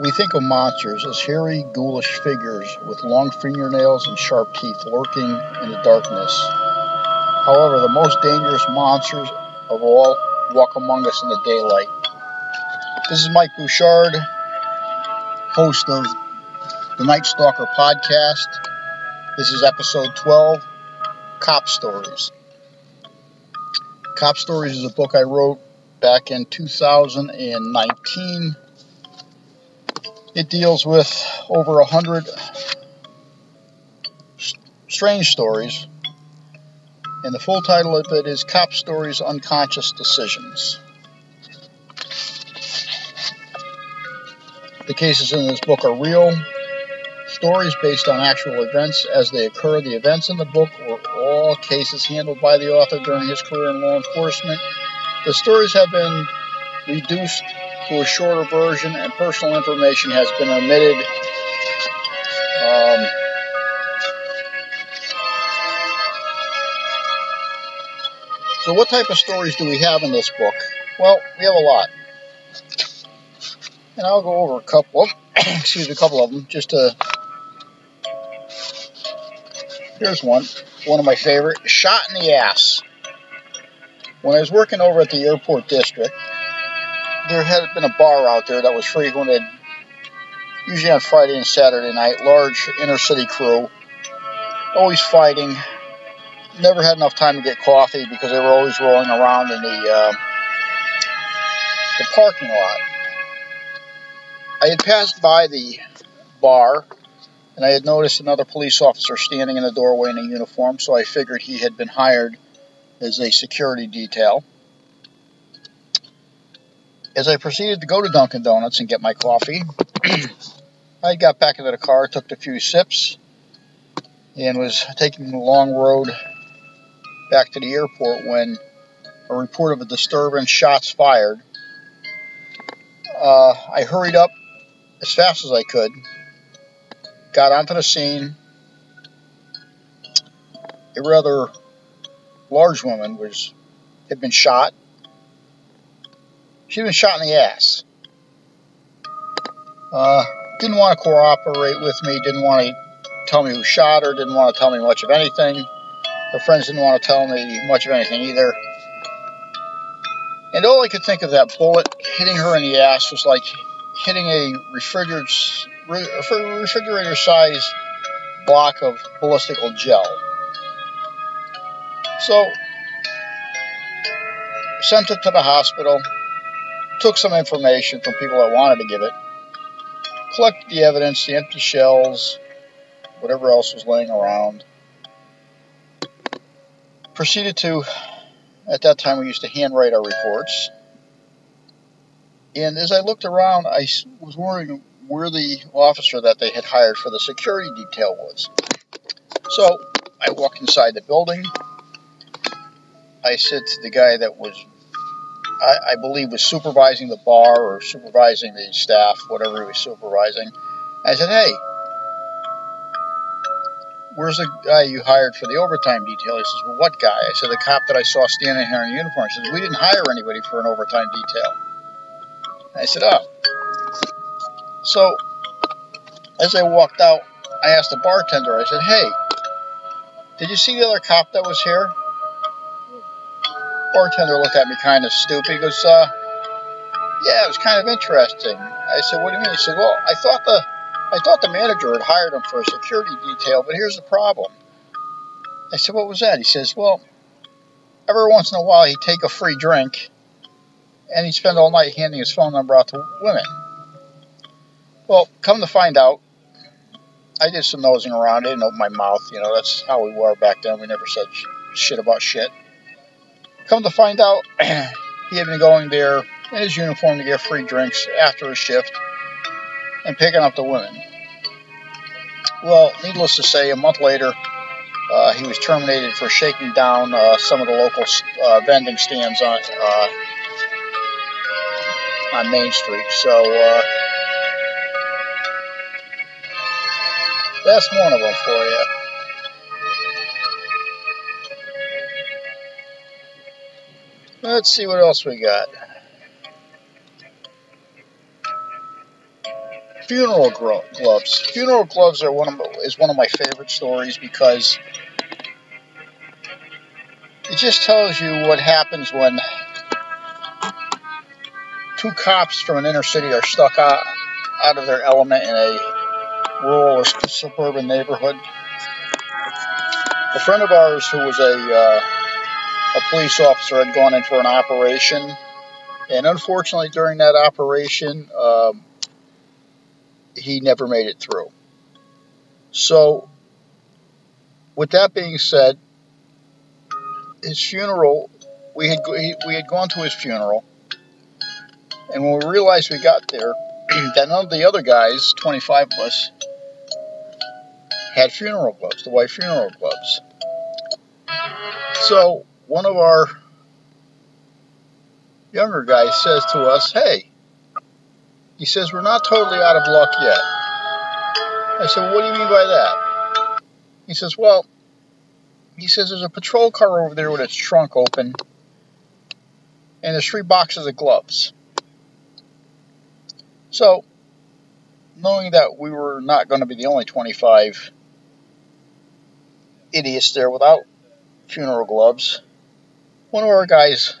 We think of monsters as hairy, ghoulish figures with long fingernails and sharp teeth lurking in the darkness. However, the most dangerous monsters of all walk among us in the daylight. This is Mike Bouchard, host of the Night Stalker podcast. This is episode 12 Cop Stories. Cop Stories is a book I wrote back in 2019 it deals with over a hundred strange stories, and the full title of it is Cop Stories Unconscious Decisions. The cases in this book are real stories based on actual events as they occur. The events in the book were all cases handled by the author during his career in law enforcement. The stories have been reduced to a shorter version, and personal information has been omitted. Um, so, what type of stories do we have in this book? Well, we have a lot, and I'll go over a couple. Of, excuse me, a couple of them, just to. Here's one, one of my favorite: shot in the ass. When I was working over at the airport district, there had been a bar out there that was frequented usually on Friday and Saturday night. Large inner city crew, always fighting. Never had enough time to get coffee because they were always rolling around in the uh, the parking lot. I had passed by the bar and I had noticed another police officer standing in the doorway in a uniform, so I figured he had been hired as a security detail. As I proceeded to go to Dunkin' Donuts and get my coffee, I got back into the car, took a few sips, and was taking the long road back to the airport when a report of a disturbance, shots fired. Uh, I hurried up as fast as I could, got onto the scene. A rather large woman was had been shot she was shot in the ass. Uh, didn't want to cooperate with me, didn't want to tell me who shot her, didn't want to tell me much of anything. Her friends didn't want to tell me much of anything either. And all I could think of that bullet hitting her in the ass was like hitting a refrigerator, refrigerator size block of ballistical gel. So, sent her to the hospital took some information from people that wanted to give it, collected the evidence, the empty shells, whatever else was laying around. Proceeded to, at that time, we used to handwrite our reports. And as I looked around, I was wondering where the officer that they had hired for the security detail was. So I walked inside the building. I said to the guy that was I, I, believe, was supervising the bar or supervising the staff, whatever he was supervising. I said, hey, where's the guy you hired for the overtime detail? He says, well, what guy? I said, the cop that I saw standing here in uniform. He says, we didn't hire anybody for an overtime detail. I said, oh. So, as I walked out, I asked the bartender, I said, hey, did you see the other cop that was here? Bartender looked at me kind of stupid. He goes, uh, yeah, it was kind of interesting. I said, what do you mean? He said, well, I thought the, I thought the manager had hired him for a security detail, but here's the problem. I said, what was that? He says, well, every once in a while he'd take a free drink and he'd spend all night handing his phone number out to women. Well, come to find out, I did some nosing around. I didn't open my mouth. You know, that's how we were back then. We never said shit about shit. Come to find out, he had been going there in his uniform to get free drinks after his shift and picking up the women. Well, needless to say, a month later, uh, he was terminated for shaking down uh, some of the local uh, vending stands on uh, on Main Street. So uh, that's one of them for you. Let's see what else we got. funeral gloves. Funeral gloves are one of is one of my favorite stories because it just tells you what happens when two cops from an inner city are stuck out, out of their element in a rural or suburban neighborhood. A friend of ours who was a uh, a police officer had gone in for an operation, and unfortunately during that operation, um, he never made it through. So, with that being said, his funeral, we had we had gone to his funeral, and when we realized we got there, that none of the other guys, 25 of us, had funeral gloves, the white funeral gloves. So one of our younger guys says to us, "Hey," he says, "We're not totally out of luck yet." I said, "What do you mean by that?" He says, "Well." he says there's a patrol car over there with its trunk open, and there's three boxes of gloves. So, knowing that we were not going to be the only 25 idiots there without funeral gloves, one of our guys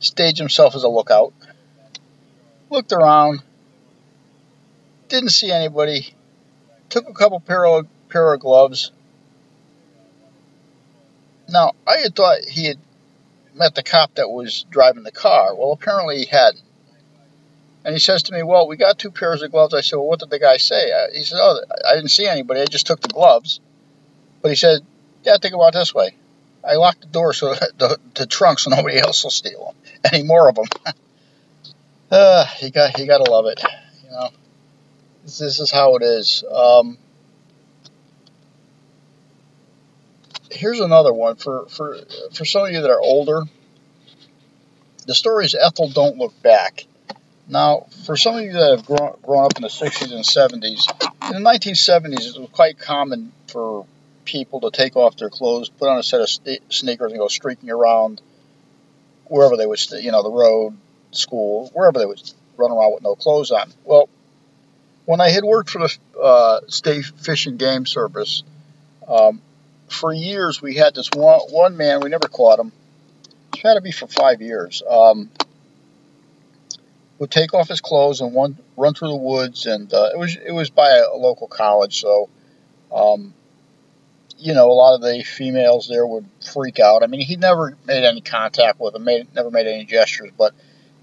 staged himself as a lookout, looked around, didn't see anybody, took a couple pair of, pair of gloves, now, I had thought he had met the cop that was driving the car. Well, apparently he hadn't. And he says to me, Well, we got two pairs of gloves. I said, Well, what did the guy say? He said, Oh, I didn't see anybody. I just took the gloves. But he said, Yeah, think about it this way. I locked the door so the, the trunk so nobody else will steal them. Any more of them. uh, you got you got to love it. You know, this, this is how it is. Um, here's another one for for for some of you that are older. The story is Ethel Don't Look Back. Now, for some of you that have grown, grown up in the 60s and 70s, in the 1970s, it was quite common for people to take off their clothes, put on a set of sneakers, and go streaking around wherever they would, you know, the road, school, wherever they would run around with no clothes on. Well, when I had worked for the uh, State Fish and Game Service, um, for years we had this one, one man, we never caught him. It's had to be for five years. Um, would take off his clothes and one, run through the woods, and uh, it was it was by a, a local college, so um, you know a lot of the females there would freak out. I mean, he never made any contact with them, made never made any gestures, but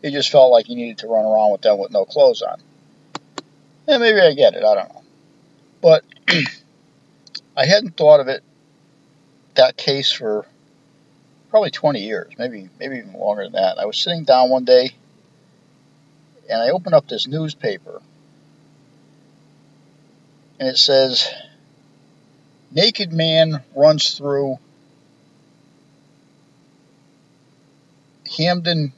he just felt like he needed to run around with them with no clothes on. And maybe I get it, I don't know, but I hadn't thought of it that case for probably 20 years, maybe maybe even longer than that. I was sitting down one day and I opened up this newspaper and it says naked man runs through Hampden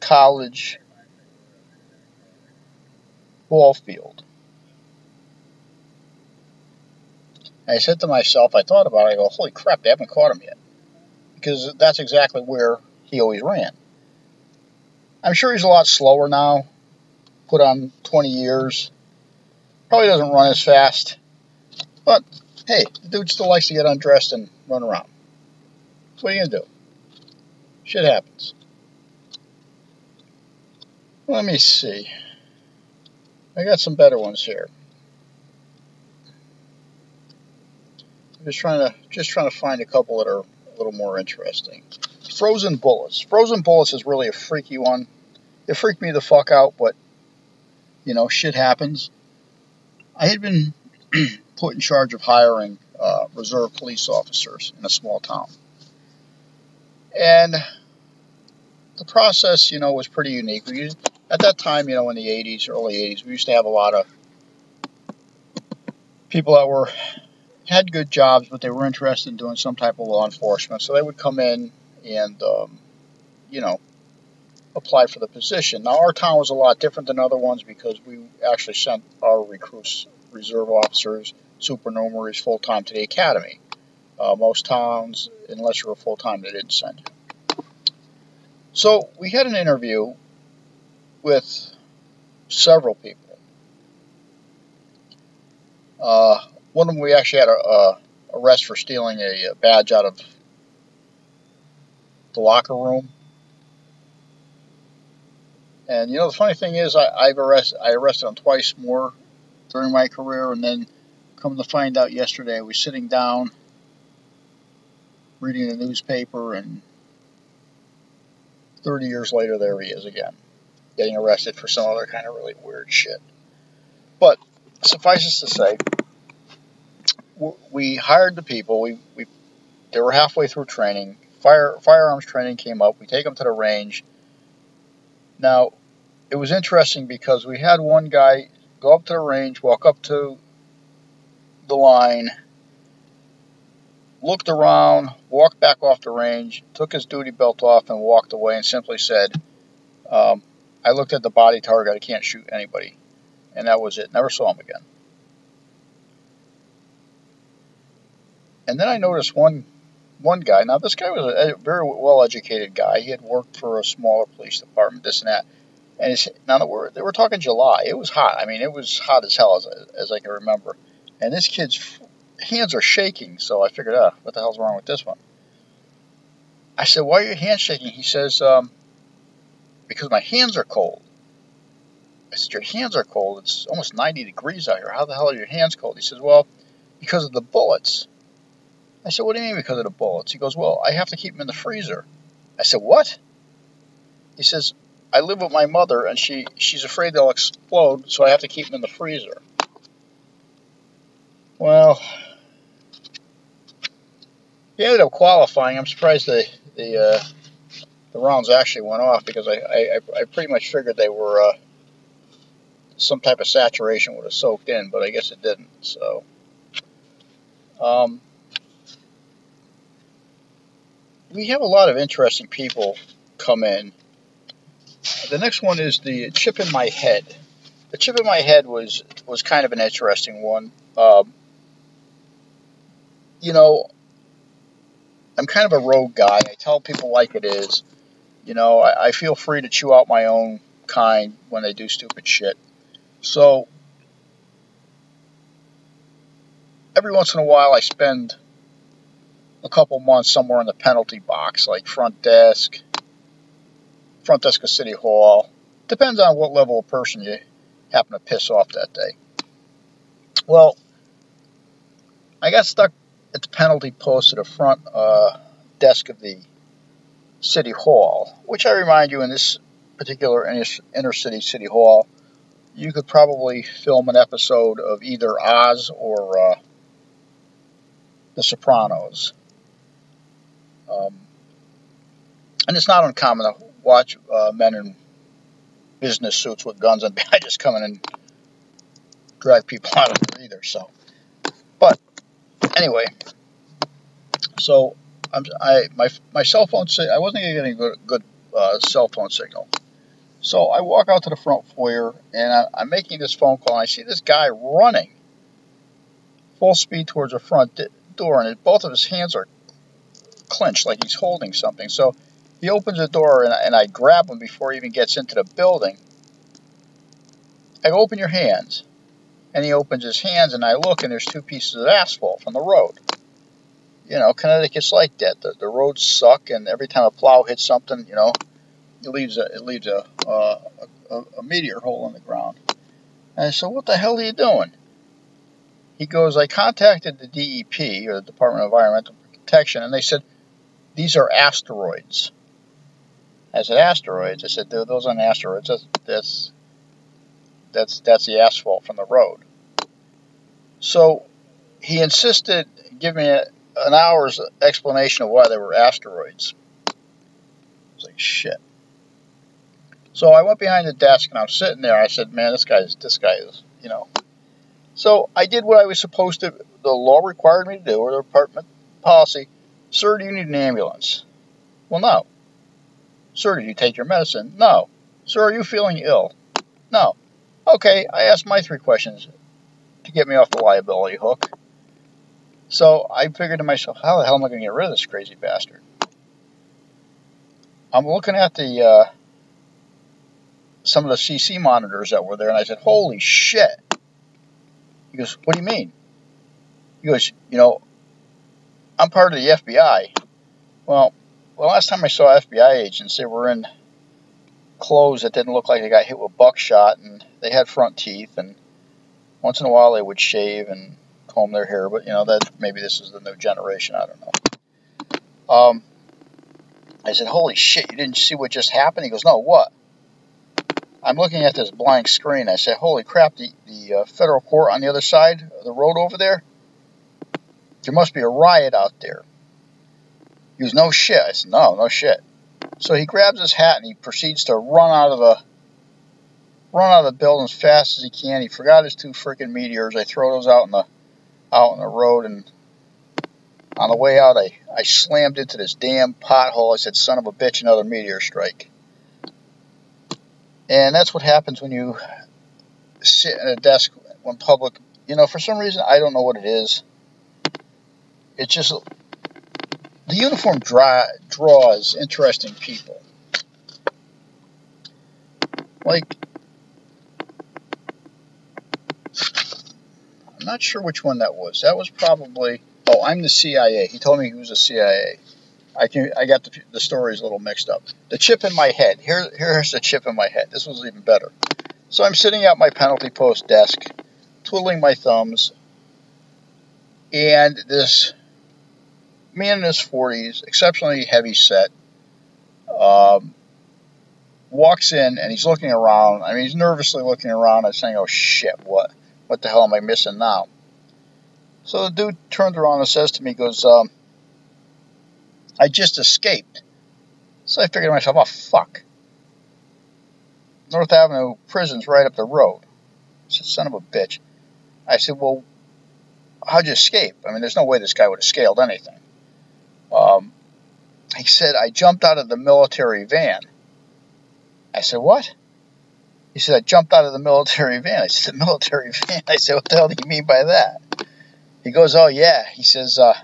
College ball field. I said to myself, I thought about it, I go, holy crap, they haven't caught him yet. Because that's exactly where he always ran. I'm sure he's a lot slower now, put on 20 years. Probably doesn't run as fast. But, hey, the dude still likes to get undressed and run around. So what are you to do? Shit happens. Let me see. I got some better ones here. I'm just trying to just trying to find a couple that are a little more interesting. Frozen bullets. Frozen bullets is really a freaky one. It freaked me the fuck out, but you know, shit happens. I had been put in charge of hiring uh, reserve police officers in a small town, and the process, you know, was pretty unique. We used, at that time, you know, in the 80s, early 80s, we used to have a lot of people that were had good jobs, but they were interested in doing some type of law enforcement. So they would come in and, um, you know, apply for the position. Now, our town was a lot different than other ones because we actually sent our recruits, reserve officers, supernumeraries full time to the academy. Uh, most towns, unless you were full time, they didn't send you. So we had an interview with several people. Uh, one of them we actually had a, a arrest for stealing a, a badge out of the locker room. And you know the funny thing is, I, I've arrested I arrested him twice more during my career, and then come to find out yesterday, I was sitting down reading the newspaper, and 30 years later, there he is again, getting arrested for some other kind of really weird shit. But suffice it to say, we hired the people. We, we they were halfway through training. Fire firearms training came up. We take them to the range. Now, it was interesting because we had one guy go up to the range, walk up to the line, looked around, walked back off the range, took his duty belt off, and walked away and simply said, um, I looked at the body target, I can't shoot anybody. And that was it. Never saw him again. And then I noticed one one guy. Now this guy was a very well educated guy. He had worked for a smaller police department, this and that. And it's, now that we're they were talking July, it was hot. I mean, it was hot as hell as, as I can remember. And this kid's hands are shaking. So I figured, ah, what the hell's wrong with this one? I said, why are your hands shaking? He says, um, because my hands are cold. I said, your hands are cold. It's almost 90 degrees out here. How the hell are your hands cold? He says, well, because of the bullets. I said, what do you mean because of the bullets? He goes, well, I have to keep them in the freezer. I said, what? He says, I live with my mother, and she, she's afraid they'll explode, so I have to keep them in the freezer. Well, he ended up qualifying. I'm surprised the the uh, the rounds actually went off because I, I, I pretty much figured they were uh, some type of saturation would have soaked in, but I guess it didn't. So, um, we have a lot of interesting people come in. The next one is the chip in my head. The chip in my head was was kind of an interesting one. Um, you know, I'm kind of a rogue guy. I tell people like it is. You know, I, I feel free to chew out my own kind when they do stupid shit. So, every once in a while, I spend a couple months somewhere in the penalty box, like front desk, front desk of City Hall. Depends on what level of person you happen to piss off that day. Well, I got stuck at the penalty post at the front uh, desk of the city hall, which I remind you in this particular inner city city hall, you could probably film an episode of either Oz or uh, The Sopranos. Um, and it's not uncommon watch uh, men in business suits with guns and badges come in and drive people out of there either. So, but anyway, so I'm, I my my cell phone said I wasn't getting a good, good uh, cell phone signal. So I walk out to the front foyer and I, I'm making this phone call and I see this guy running full speed towards the front door and both of his hands are clenched like he's holding something. So he opens the door and, and I grab him before he even gets into the building. I go, open your hands. And he opens his hands, and I look, and there's two pieces of asphalt from the road. You know, Connecticut's like that. The, the roads suck, and every time a plow hits something, you know, it leaves a it leaves a a, a meteor hole in the ground. And I said, "What the hell are you doing?" He goes, "I contacted the DEP or the Department of Environmental Protection, and they said these are asteroids." I said, "Asteroids?" I said, "Those aren't asteroids. That's that's that's that's the asphalt from the road. So he insisted give me a, an hour's explanation of why they were asteroids. I was like, shit. So I went behind the desk and I'm sitting there. I said, man, this guy's this guy is, you know. So I did what I was supposed to. The law required me to do, or the department policy. Sir, do you need an ambulance? Well, no. Sir, did you take your medicine? No. Sir, are you feeling ill? No. Okay, I asked my three questions to get me off the liability hook. So I figured to myself, how the hell am I going to get rid of this crazy bastard? I'm looking at the uh, some of the CC monitors that were there, and I said, "Holy shit!" He goes, "What do you mean?" He goes, "You know, I'm part of the FBI." Well, the last time I saw FBI agents, they were in clothes that didn't look like they got hit with buckshot, and they had front teeth, and once in a while they would shave and comb their hair. But you know that maybe this is the new generation. I don't know. Um, I said, "Holy shit! You didn't see what just happened?" He goes, "No, what?" I'm looking at this blank screen. I said, "Holy crap! The the uh, federal court on the other side of the road over there. There must be a riot out there." He goes, "No shit." I said, "No, no shit." So he grabs his hat and he proceeds to run out of the run out of the building as fast as he can. He forgot his two freaking meteors. I throw those out in the out in the road and on the way out I, I slammed into this damn pothole. I said, son of a bitch, another meteor strike. And that's what happens when you sit at a desk when public you know, for some reason I don't know what it is. It's just the uniform draw, draws interesting people. Like, I'm not sure which one that was. That was probably. Oh, I'm the CIA. He told me he was a CIA. I can. I got the, the stories a little mixed up. The chip in my head. Here, here's the chip in my head. This was even better. So I'm sitting at my penalty post desk, twiddling my thumbs, and this man in his 40s, exceptionally heavy set, um, walks in and he's looking around. I mean, he's nervously looking around and saying, "Oh shit, what? What the hell am I missing now?" So the dude turns around and says to me, "Goes, um, I just escaped." So I figured to myself, "Oh fuck." North Avenue prison's right up the road. I said, son of a bitch. I said, well, how'd you escape? I mean, there's no way this guy would have scaled anything. Um, he said, I jumped out of the military van. I said, What? He said, I jumped out of the military van. I said, The military van? I said, What the hell do you mean by that? He goes, Oh, yeah. He says, uh,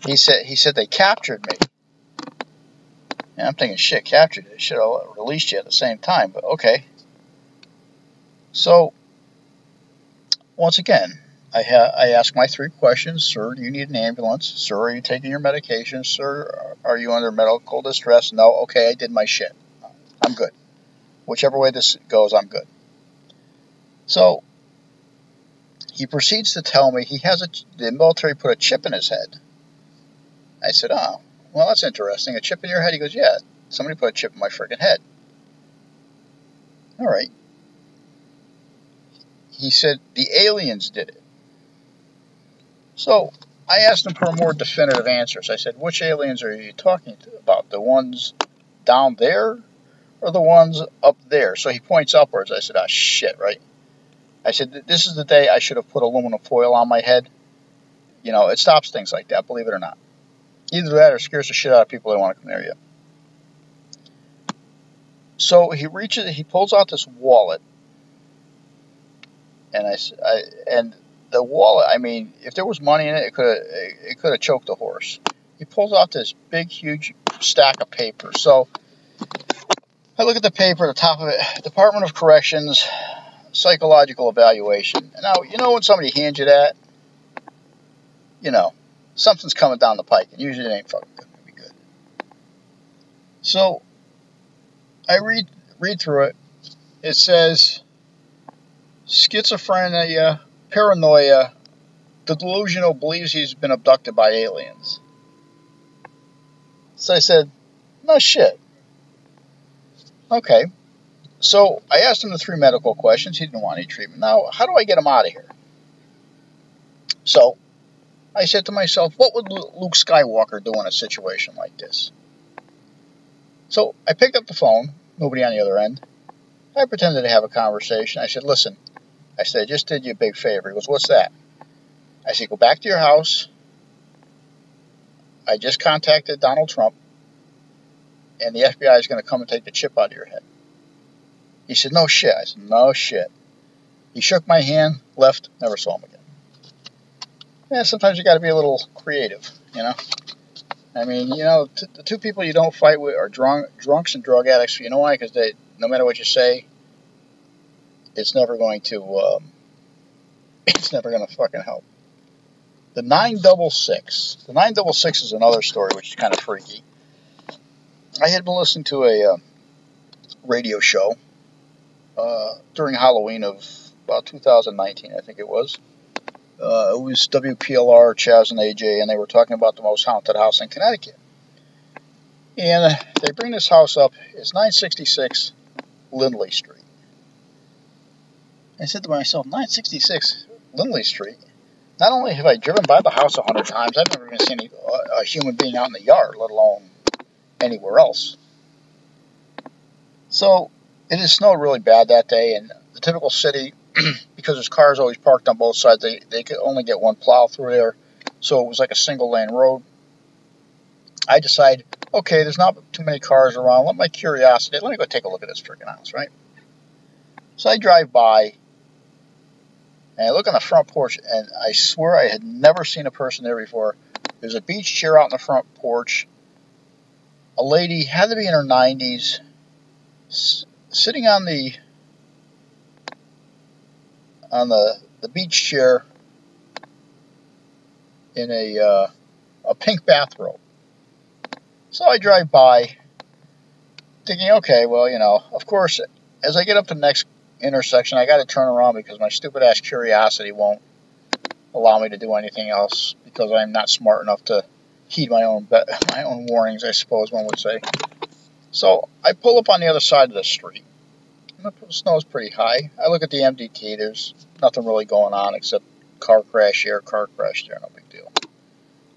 he said, he said they captured me. And I'm thinking, shit, captured. They should have released you at the same time, but okay. So, once again, I, ha- I ask my three questions. Sir, do you need an ambulance? Sir, are you taking your medication? Sir, are you under medical distress? No. Okay, I did my shit. I'm good. Whichever way this goes, I'm good. So he proceeds to tell me he has a the military put a chip in his head. I said, "Oh, well, that's interesting. A chip in your head?" He goes, "Yeah, somebody put a chip in my freaking head." All right. He said the aliens did it. So I asked him for more definitive answers. I said, which aliens are you talking about? The ones down there or the ones up there? So he points upwards. I said, ah, shit, right? I said, this is the day I should have put aluminum foil on my head. You know, it stops things like that, believe it or not. Either that or scares the shit out of people that want to come near you. So he reaches, he pulls out this wallet, and I, I and the wallet, I mean, if there was money in it, it could it could have choked the horse. He pulls out this big, huge stack of paper. So I look at the paper, the top of it, Department of Corrections, psychological evaluation. Now, you know when somebody hands you that, you know, something's coming down the pike, and usually it ain't fucking going to be good. So I read read through it. It says schizophrenia paranoia, the delusional believes he's been abducted by aliens. So I said, no shit. Okay. So I asked him the three medical questions. He didn't want any treatment. Now, how do I get him out of here? So I said to myself, what would Luke Skywalker do in a situation like this? So I picked up the phone, nobody on the other end. I pretended to have a conversation. I said, listen, I said, I just did you a big favor. He goes, What's that? I said, Go back to your house. I just contacted Donald Trump, and the FBI is going to come and take the chip out of your head. He said, No shit. I said, No shit. He shook my hand, left, never saw him again. Yeah, sometimes you got to be a little creative, you know? I mean, you know, t- the two people you don't fight with are drunk, drunks and drug addicts. You know why? Because they, no matter what you say, it's never going to, um, it's never going to fucking help. The 966. The 966 is another story which is kind of freaky. I had been listening to a uh, radio show uh, during Halloween of about 2019, I think it was. Uh, it was WPLR, Chaz and AJ, and they were talking about the most haunted house in Connecticut. And they bring this house up. It's 966 Lindley Street. I said to myself, 966 Lindley Street? Not only have I driven by the house a hundred times, I've never even seen a, a human being out in the yard, let alone anywhere else. So it had snowed really bad that day, and the typical city, because there's cars always parked on both sides, they, they could only get one plow through there. So it was like a single lane road. I decide, okay, there's not too many cars around. Let my curiosity, let me go take a look at this freaking house, right? So I drive by, and I look on the front porch, and I swear I had never seen a person there before. There's a beach chair out in the front porch. A lady had to be in her 90s, sitting on the on the, the beach chair in a uh, a pink bathrobe. So I drive by, thinking, okay, well, you know, of course, as I get up to the next intersection, I got to turn around because my stupid ass curiosity won't allow me to do anything else because I'm not smart enough to heed my own my own warnings, I suppose one would say. So I pull up on the other side of the street. The snow's pretty high. I look at the MDT. There's nothing really going on except car crash here, car crash there. No big deal.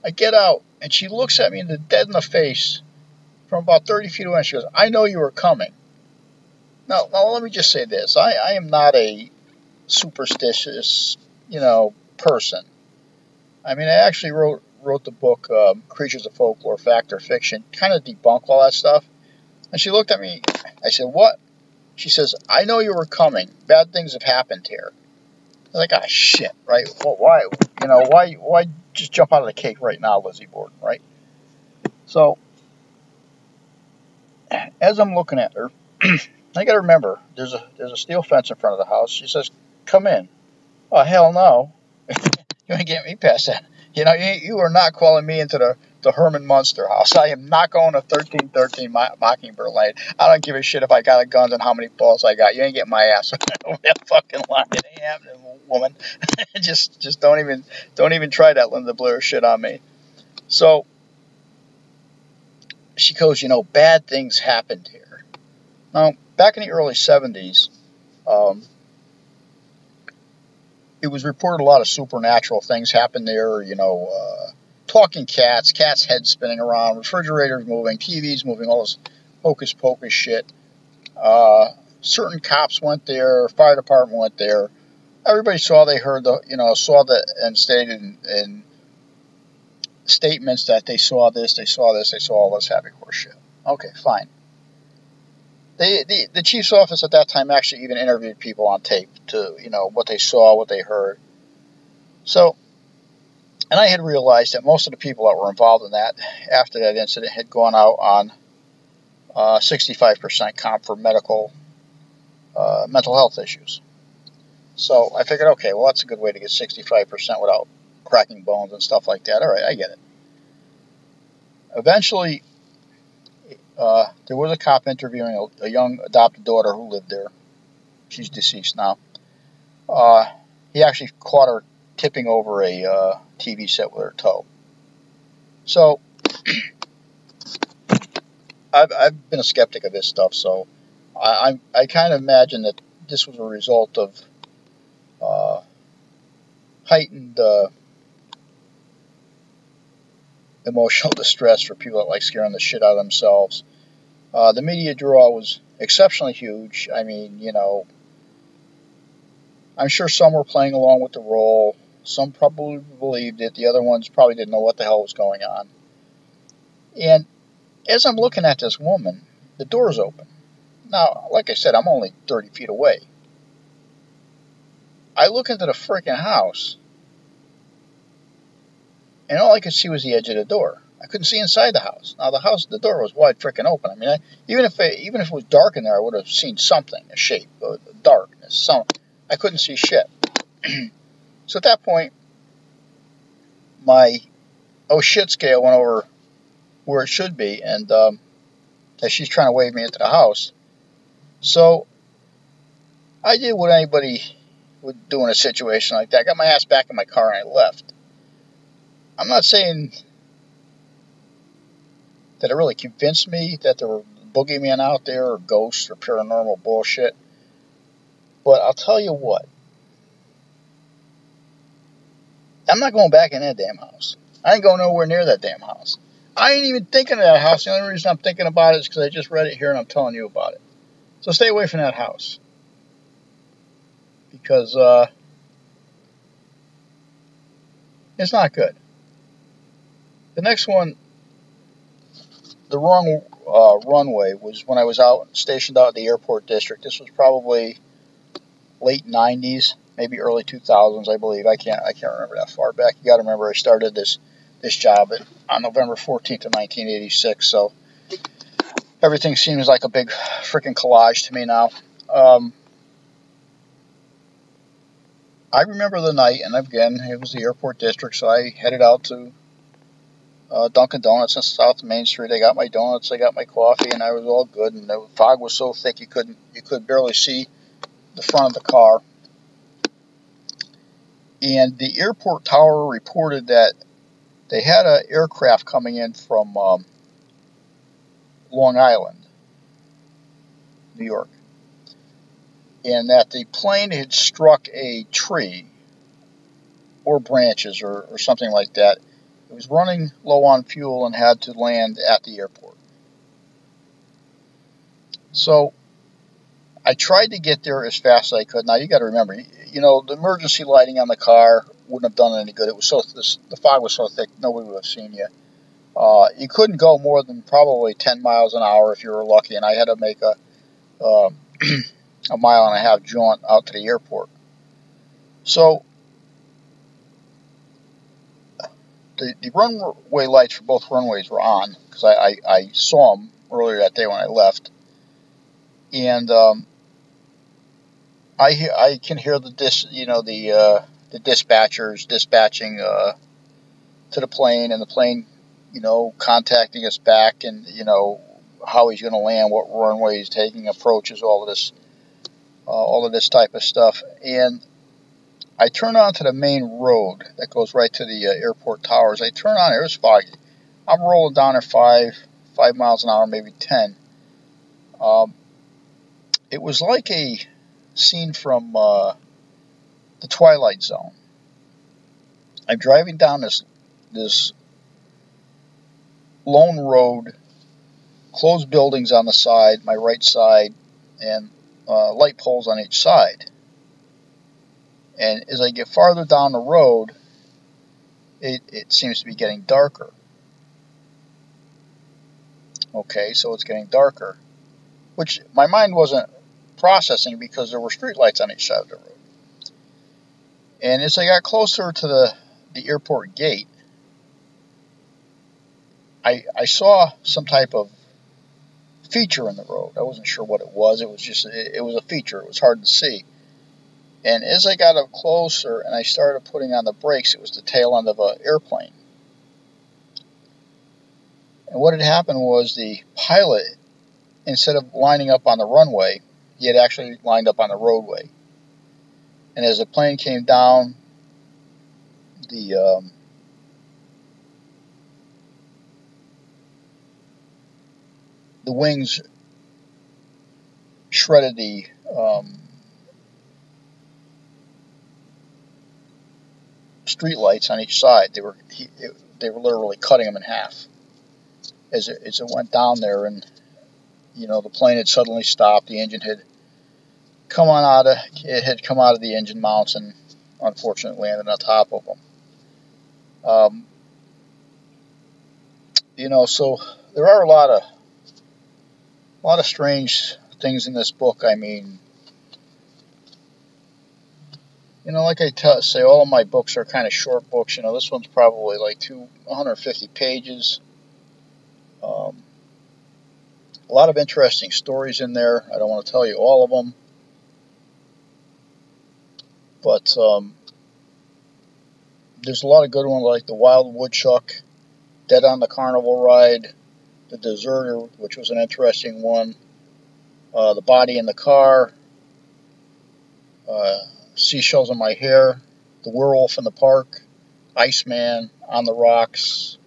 I get out, and she looks at me in the dead in the face from about 30 feet away. And she goes, "I know you were coming." Now, now let me just say this: I, I am not a superstitious, you know, person. I mean, I actually wrote wrote the book um, Creatures of Folklore, Fact or Fiction, kind of debunk all that stuff. And she looked at me. I said, "What?" She says, "I know you were coming. Bad things have happened here." I was like, "Ah, shit, right? Well, why? You know, why? Why just jump out of the cake right now, Lizzie Borden, right?" So, as I'm looking at her, I got to remember there's a there's a steel fence in front of the house. She says, "Come in." Oh hell no! you ain't getting me past that. You know, you, you are not calling me into the, the Herman Munster house. I am not going to 1313 Mockingbird Lane. I don't give a shit if I got a gun and how many balls I got. You ain't getting my ass over that fucking line. It ain't happening, woman. just just don't even don't even try that Linda Blair shit on me. So she goes, you know, bad things happened here. Now, back in the early 70s, um, it was reported a lot of supernatural things happened there. You know, uh, talking cats, cats' heads spinning around, refrigerators moving, TVs moving, all this hocus pocus shit. Uh, certain cops went there, fire department went there. Everybody saw, they heard the, you know, saw the and stated in, in statements that they saw this, they saw this, they saw all this happy horse shit. Okay, fine. The, the chief's office at that time actually even interviewed people on tape to, you know, what they saw, what they heard. So, and I had realized that most of the people that were involved in that after that incident had gone out on uh, 65% comp for medical, uh, mental health issues. So I figured, okay, well, that's a good way to get 65% without cracking bones and stuff like that. All right, I get it. Eventually, uh, there was a cop interviewing a, a, young adopted daughter who lived there. She's deceased now. Uh, he actually caught her tipping over a uh, TV set with her toe. So, I've, I've been a skeptic of this stuff, so I, I, I kind of imagine that this was a result of uh, heightened uh, emotional distress for people that like scaring the shit out of themselves. Uh, the media draw was exceptionally huge. I mean, you know, I'm sure some were playing along with the role. Some probably believed it. The other ones probably didn't know what the hell was going on. And as I'm looking at this woman, the door's open. Now, like I said, I'm only 30 feet away. I look into the freaking house, and all I could see was the edge of the door. I couldn't see inside the house. Now the house, the door was wide freaking open. I mean, I, even if it, even if it was dark in there, I would have seen something, a shape, a darkness, some. I couldn't see shit. so at that point, my oh shit scale went over where it should be, and um, as she's trying to wave me into the house. So I did what anybody would do in a situation like that. I got my ass back in my car and I left. I'm not saying that it really convinced me that there were boogeymen out there or ghosts or paranormal bullshit. But I'll tell you what. I'm not going back in that damn house. I ain't going nowhere near that damn house. I ain't even thinking of that house. The only reason I'm thinking about it is because I just read it here and I'm telling you about it. So stay away from that house. Because uh, it's not good. The next one, the wrong uh, runway, was when I was out stationed out at the airport district. This was probably late 90s, maybe early 2000s, I believe. I can't I can't remember that far back. You got to remember I started this this job at, on November 14th of 1986, so everything seems like a big freaking collage to me now. Um, I remember the night, and again, it was the airport district, so I headed out to uh, Dunkin' Donuts on South Main Street. I got my donuts, I got my coffee, and I was all good. And the fog was so thick you couldn't, you could barely see the front of the car. And the airport tower reported that they had an aircraft coming in from um, Long Island, New York, and that the plane had struck a tree or branches or, or something like that. It was running low on fuel and had to land at the airport. So I tried to get there as fast as I could. Now you got to remember, you know, the emergency lighting on the car wouldn't have done any good. It was so the fog was so thick, nobody would have seen you. Uh, you couldn't go more than probably 10 miles an hour if you were lucky, and I had to make a uh, a mile and a half jaunt out to the airport. So the, the runway lights for both runways were on because I, I, I, saw them earlier that day when I left, and um, I I can hear the dis you know the uh, the dispatchers dispatching uh, to the plane and the plane you know contacting us back and you know how he's going to land, what runway he's taking, approaches, all of this, uh, all of this type of stuff. And I turn onto the main road that goes right to the uh, airport towers. I turn on, it was foggy. I'm rolling down at five, five miles an hour, maybe ten. Um, it was like a scene from uh, the Twilight Zone. I'm driving down this this lone road, closed buildings on the side, my right side, and uh, light poles on each side. And as I get farther down the road, it, it seems to be getting darker. Okay, so it's getting darker, which my mind wasn't processing because there were streetlights on each side of the road. And as I got closer to the, the airport gate, I, I saw some type of feature in the road. I wasn't sure what it was. It was just, it, it was a feature. It was hard to see. And as I got up closer and I started putting on the brakes, it was the tail end of an airplane. And what had happened was the pilot, instead of lining up on the runway, he had actually lined up on the roadway. And as the plane came down, the um, the wings shredded the um, street lights on each side. They were he, it, they were literally cutting them in half as it, as it went down there, and you know the plane had suddenly stopped. The engine had come on out of it had come out of the engine mounts and unfortunately landed on top of them. Um, you know, so there are a lot of a lot of strange things in this book. I mean, you know, like I say, all of my books are kind of short books. You know, this one's probably like two 150 pages. a lot of interesting stories in there. I don't want to tell you all of them. But um, there's a lot of good ones like the Wild Woodchuck, Dead on the Carnival Ride, The Deserter, which was an interesting one, uh, The Body in the Car, uh, Seashells in My Hair, The Werewolf in the Park, Iceman, On the Rocks,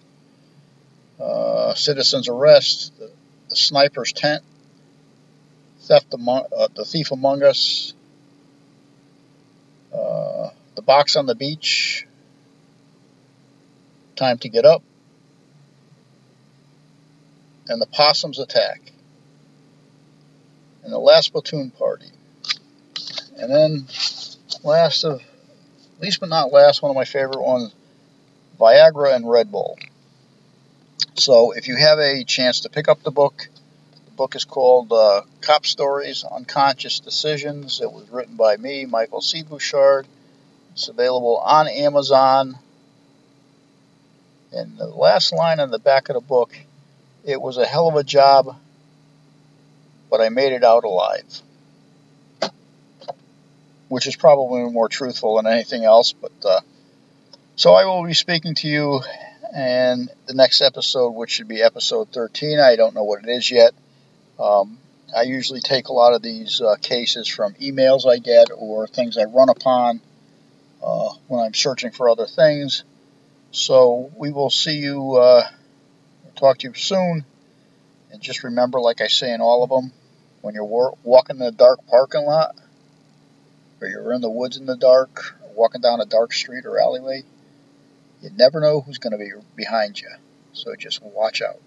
uh, Citizen's Arrest, the, the, Sniper's Tent, Theft among, uh, The Thief Among Us, uh, The Box on the Beach, Time to Get Up, and The Possums Attack, and The Last Platoon Party. And then, last of, least but not last, one of my favorite ones, Viagra and Red Bull. So if you have a chance to pick up the book, the book is called uh, Cop Stories Unconscious Decisions. It was written by me, Michael C. Bouchard. It's available on Amazon. And the last line on the back of the book, it was a hell of a job, but I made it out alive which is probably more truthful than anything else. But uh, so I will be speaking to you and the next episode, which should be episode 13. I don't know what it is yet. Um, I usually take a lot of these uh, cases from emails I get or things I run upon uh, when I'm searching for other things. So we will see you, uh, talk to you soon. And just remember, like I say in all of them, when you're walking in a dark parking lot, or you're in the woods in the dark, walking down a dark street or alleyway, you never know who's going to be behind you. So just watch out.